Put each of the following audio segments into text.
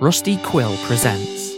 Rusty Quill presents.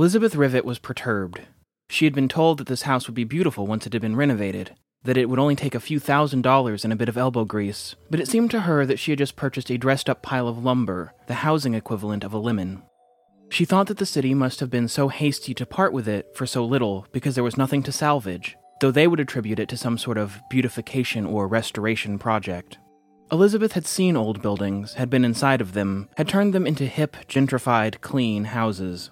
Elizabeth Rivet was perturbed. She had been told that this house would be beautiful once it had been renovated, that it would only take a few thousand dollars and a bit of elbow grease, but it seemed to her that she had just purchased a dressed up pile of lumber, the housing equivalent of a lemon. She thought that the city must have been so hasty to part with it for so little because there was nothing to salvage, though they would attribute it to some sort of beautification or restoration project. Elizabeth had seen old buildings, had been inside of them, had turned them into hip, gentrified, clean houses.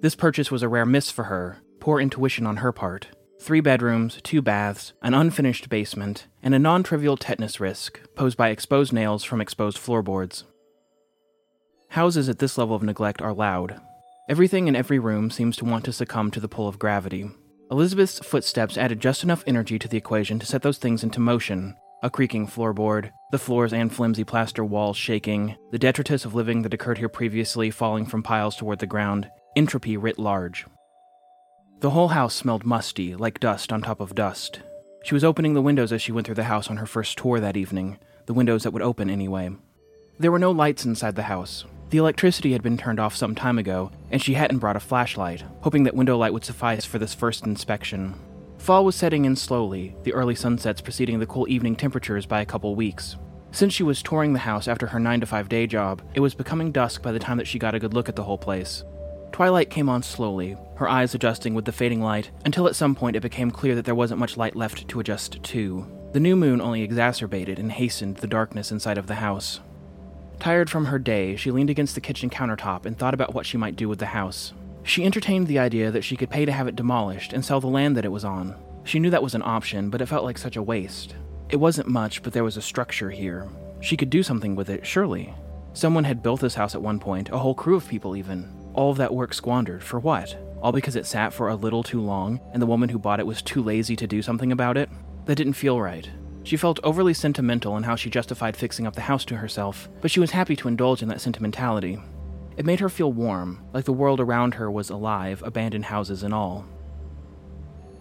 This purchase was a rare miss for her, poor intuition on her part. Three bedrooms, two baths, an unfinished basement, and a non trivial tetanus risk posed by exposed nails from exposed floorboards. Houses at this level of neglect are loud. Everything in every room seems to want to succumb to the pull of gravity. Elizabeth's footsteps added just enough energy to the equation to set those things into motion. A creaking floorboard, the floors and flimsy plaster walls shaking, the detritus of living that occurred here previously falling from piles toward the ground, entropy writ large. The whole house smelled musty, like dust on top of dust. She was opening the windows as she went through the house on her first tour that evening, the windows that would open anyway. There were no lights inside the house. The electricity had been turned off some time ago, and she hadn't brought a flashlight, hoping that window light would suffice for this first inspection. Fall was setting in slowly, the early sunsets preceding the cool evening temperatures by a couple weeks. Since she was touring the house after her 9 to 5 day job, it was becoming dusk by the time that she got a good look at the whole place. Twilight came on slowly, her eyes adjusting with the fading light, until at some point it became clear that there wasn't much light left to adjust to. The new moon only exacerbated and hastened the darkness inside of the house. Tired from her day, she leaned against the kitchen countertop and thought about what she might do with the house. She entertained the idea that she could pay to have it demolished and sell the land that it was on. She knew that was an option, but it felt like such a waste. It wasn't much, but there was a structure here. She could do something with it, surely. Someone had built this house at one point, a whole crew of people even. All of that work squandered, for what? All because it sat for a little too long, and the woman who bought it was too lazy to do something about it? That didn't feel right. She felt overly sentimental in how she justified fixing up the house to herself, but she was happy to indulge in that sentimentality. It made her feel warm, like the world around her was alive, abandoned houses and all.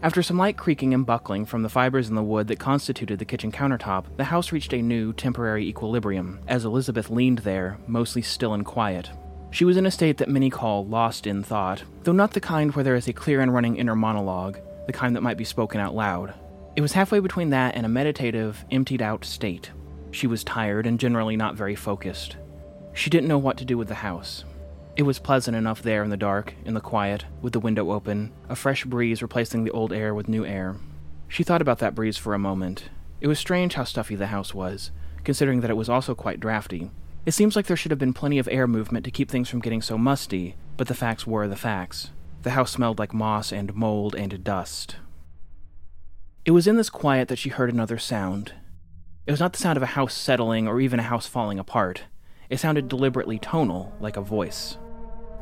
After some light creaking and buckling from the fibers in the wood that constituted the kitchen countertop, the house reached a new, temporary equilibrium, as Elizabeth leaned there, mostly still and quiet. She was in a state that many call lost in thought, though not the kind where there is a clear and running inner monologue, the kind that might be spoken out loud. It was halfway between that and a meditative, emptied out state. She was tired and generally not very focused. She didn't know what to do with the house. It was pleasant enough there in the dark, in the quiet, with the window open, a fresh breeze replacing the old air with new air. She thought about that breeze for a moment. It was strange how stuffy the house was, considering that it was also quite drafty. It seems like there should have been plenty of air movement to keep things from getting so musty, but the facts were the facts. The house smelled like moss and mold and dust. It was in this quiet that she heard another sound. It was not the sound of a house settling or even a house falling apart. It sounded deliberately tonal, like a voice.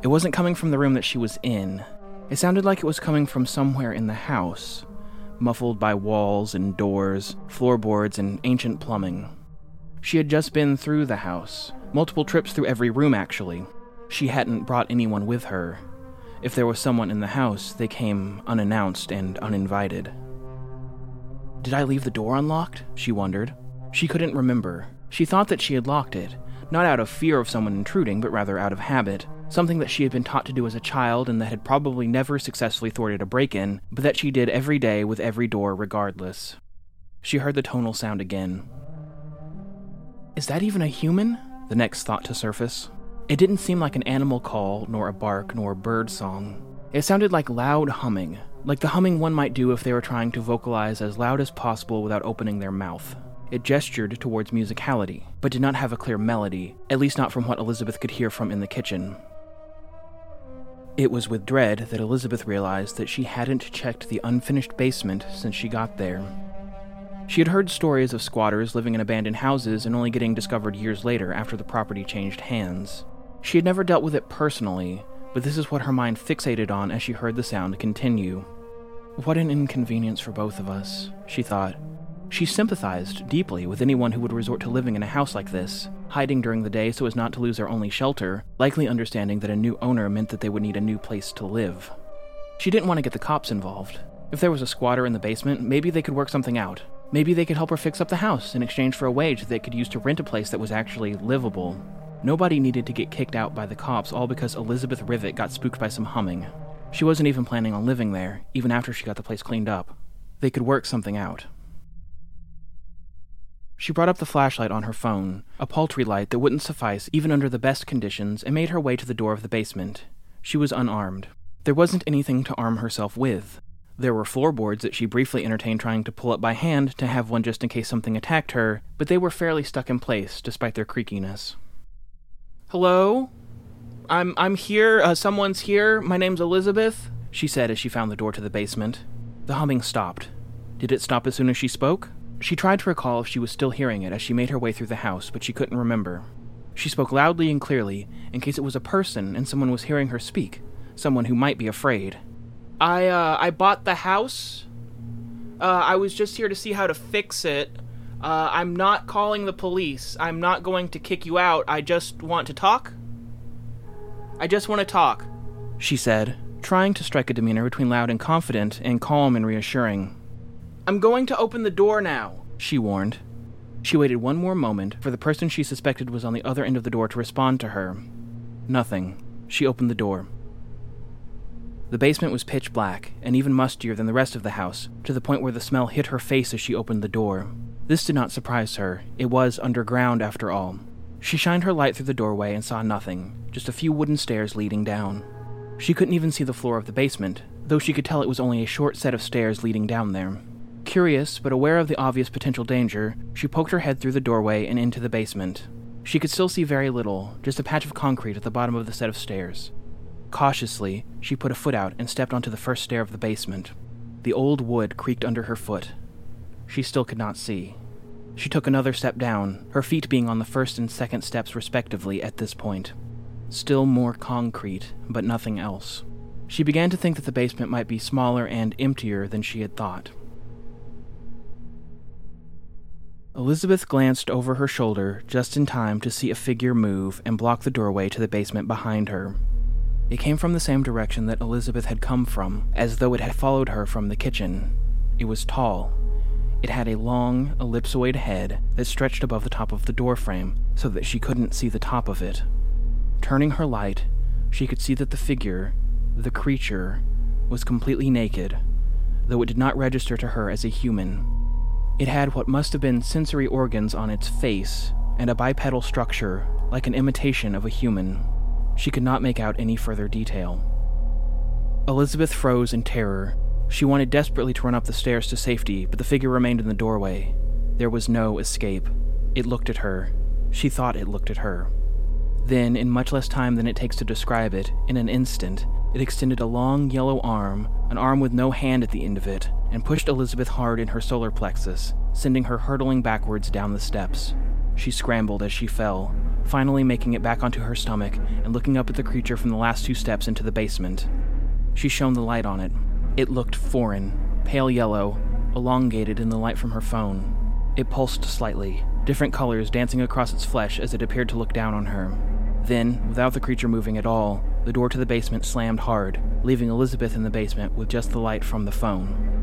It wasn't coming from the room that she was in. It sounded like it was coming from somewhere in the house, muffled by walls and doors, floorboards, and ancient plumbing. She had just been through the house, multiple trips through every room, actually. She hadn't brought anyone with her. If there was someone in the house, they came unannounced and uninvited. Did I leave the door unlocked? She wondered. She couldn't remember. She thought that she had locked it, not out of fear of someone intruding, but rather out of habit something that she had been taught to do as a child and that had probably never successfully thwarted a break in, but that she did every day with every door regardless. She heard the tonal sound again. Is that even a human? The next thought to surface. It didn't seem like an animal call, nor a bark, nor a bird song. It sounded like loud humming, like the humming one might do if they were trying to vocalize as loud as possible without opening their mouth. It gestured towards musicality, but did not have a clear melody, at least not from what Elizabeth could hear from in the kitchen. It was with dread that Elizabeth realized that she hadn't checked the unfinished basement since she got there. She had heard stories of squatters living in abandoned houses and only getting discovered years later after the property changed hands. She had never dealt with it personally, but this is what her mind fixated on as she heard the sound continue. What an inconvenience for both of us, she thought, she sympathized deeply with anyone who would resort to living in a house like this, hiding during the day so as not to lose their only shelter, likely understanding that a new owner meant that they would need a new place to live. She didn't want to get the cops involved. If there was a squatter in the basement, maybe they could work something out. Maybe they could help her fix up the house in exchange for a wage that they could use to rent a place that was actually livable. Nobody needed to get kicked out by the cops all because Elizabeth Rivet got spooked by some humming. She wasn't even planning on living there, even after she got the place cleaned up. They could work something out. She brought up the flashlight on her phone, a paltry light that wouldn't suffice even under the best conditions, and made her way to the door of the basement. She was unarmed. There wasn't anything to arm herself with. There were floorboards that she briefly entertained trying to pull up by hand to have one just in case something attacked her, but they were fairly stuck in place despite their creakiness. Hello? I'm I'm here. Uh, someone's here. My name's Elizabeth, she said as she found the door to the basement. The humming stopped. Did it stop as soon as she spoke? She tried to recall if she was still hearing it as she made her way through the house, but she couldn't remember. She spoke loudly and clearly, in case it was a person and someone was hearing her speak, someone who might be afraid. I, uh, I bought the house. Uh, I was just here to see how to fix it. Uh, I'm not calling the police. I'm not going to kick you out. I just want to talk. I just want to talk, she said, trying to strike a demeanor between loud and confident and calm and reassuring. I'm going to open the door now, she warned. She waited one more moment for the person she suspected was on the other end of the door to respond to her. Nothing. She opened the door. The basement was pitch black, and even mustier than the rest of the house, to the point where the smell hit her face as she opened the door. This did not surprise her. It was underground, after all. She shined her light through the doorway and saw nothing, just a few wooden stairs leading down. She couldn't even see the floor of the basement, though she could tell it was only a short set of stairs leading down there. Curious, but aware of the obvious potential danger, she poked her head through the doorway and into the basement. She could still see very little, just a patch of concrete at the bottom of the set of stairs. Cautiously, she put a foot out and stepped onto the first stair of the basement. The old wood creaked under her foot. She still could not see. She took another step down, her feet being on the first and second steps respectively at this point. Still more concrete, but nothing else. She began to think that the basement might be smaller and emptier than she had thought. Elizabeth glanced over her shoulder just in time to see a figure move and block the doorway to the basement behind her. It came from the same direction that Elizabeth had come from, as though it had followed her from the kitchen. It was tall. It had a long, ellipsoid head that stretched above the top of the doorframe so that she couldn't see the top of it. Turning her light, she could see that the figure, the creature, was completely naked, though it did not register to her as a human. It had what must have been sensory organs on its face and a bipedal structure like an imitation of a human. She could not make out any further detail. Elizabeth froze in terror. She wanted desperately to run up the stairs to safety, but the figure remained in the doorway. There was no escape. It looked at her. She thought it looked at her. Then, in much less time than it takes to describe it, in an instant, it extended a long yellow arm, an arm with no hand at the end of it, and pushed Elizabeth hard in her solar plexus, sending her hurtling backwards down the steps. She scrambled as she fell, finally making it back onto her stomach and looking up at the creature from the last two steps into the basement. She shone the light on it. It looked foreign, pale yellow, elongated in the light from her phone. It pulsed slightly, different colors dancing across its flesh as it appeared to look down on her. Then, without the creature moving at all, the door to the basement slammed hard, leaving Elizabeth in the basement with just the light from the phone.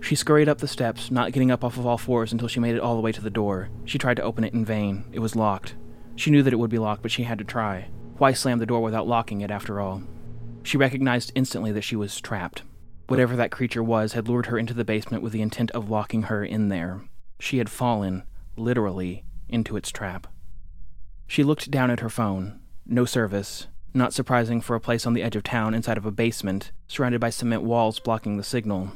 She scurried up the steps, not getting up off of all fours until she made it all the way to the door. She tried to open it in vain. It was locked. She knew that it would be locked, but she had to try. Why slam the door without locking it, after all? She recognized instantly that she was trapped. Whatever that creature was had lured her into the basement with the intent of locking her in there. She had fallen, literally, into its trap. She looked down at her phone. No service. Not surprising for a place on the edge of town inside of a basement, surrounded by cement walls blocking the signal.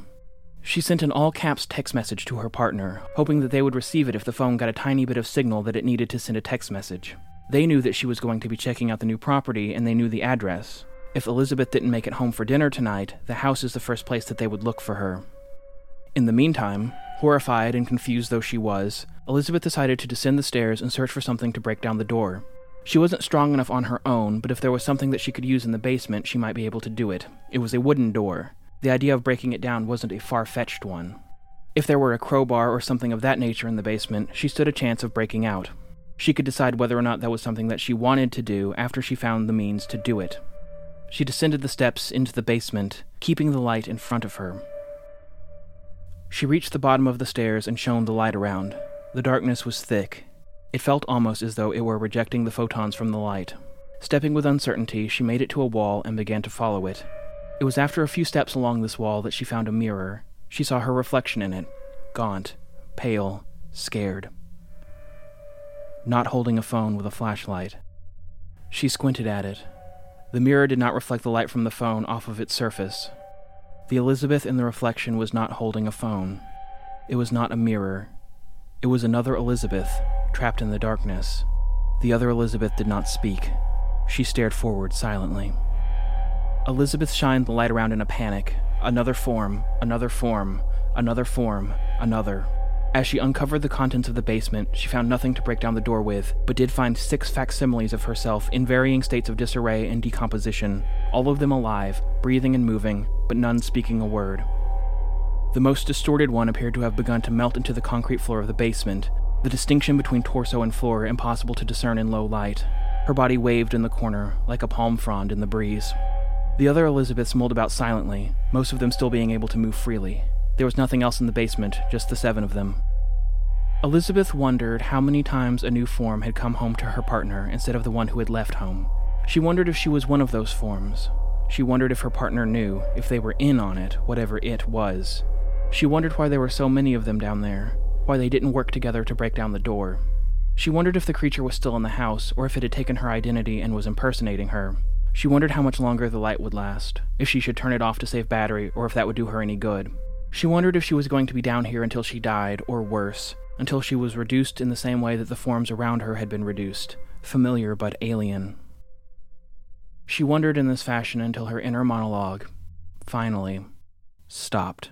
She sent an all caps text message to her partner, hoping that they would receive it if the phone got a tiny bit of signal that it needed to send a text message. They knew that she was going to be checking out the new property and they knew the address. If Elizabeth didn't make it home for dinner tonight, the house is the first place that they would look for her. In the meantime, horrified and confused though she was, Elizabeth decided to descend the stairs and search for something to break down the door. She wasn't strong enough on her own, but if there was something that she could use in the basement, she might be able to do it. It was a wooden door. The idea of breaking it down wasn't a far fetched one. If there were a crowbar or something of that nature in the basement, she stood a chance of breaking out. She could decide whether or not that was something that she wanted to do after she found the means to do it. She descended the steps into the basement, keeping the light in front of her. She reached the bottom of the stairs and shone the light around. The darkness was thick. It felt almost as though it were rejecting the photons from the light. Stepping with uncertainty, she made it to a wall and began to follow it. It was after a few steps along this wall that she found a mirror. She saw her reflection in it, gaunt, pale, scared. Not holding a phone with a flashlight. She squinted at it. The mirror did not reflect the light from the phone off of its surface. The Elizabeth in the reflection was not holding a phone. It was not a mirror. It was another Elizabeth, trapped in the darkness. The other Elizabeth did not speak. She stared forward silently. Elizabeth shined the light around in a panic. Another form, another form, another form, another. As she uncovered the contents of the basement, she found nothing to break down the door with, but did find six facsimiles of herself in varying states of disarray and decomposition, all of them alive, breathing and moving, but none speaking a word. The most distorted one appeared to have begun to melt into the concrete floor of the basement, the distinction between torso and floor impossible to discern in low light. Her body waved in the corner, like a palm frond in the breeze. The other Elizabeths mulled about silently, most of them still being able to move freely. There was nothing else in the basement, just the seven of them. Elizabeth wondered how many times a new form had come home to her partner instead of the one who had left home. She wondered if she was one of those forms. She wondered if her partner knew, if they were in on it, whatever it was. She wondered why there were so many of them down there, why they didn't work together to break down the door. She wondered if the creature was still in the house, or if it had taken her identity and was impersonating her. She wondered how much longer the light would last, if she should turn it off to save battery, or if that would do her any good. She wondered if she was going to be down here until she died, or worse, until she was reduced in the same way that the forms around her had been reduced familiar but alien. She wondered in this fashion until her inner monologue, finally, stopped.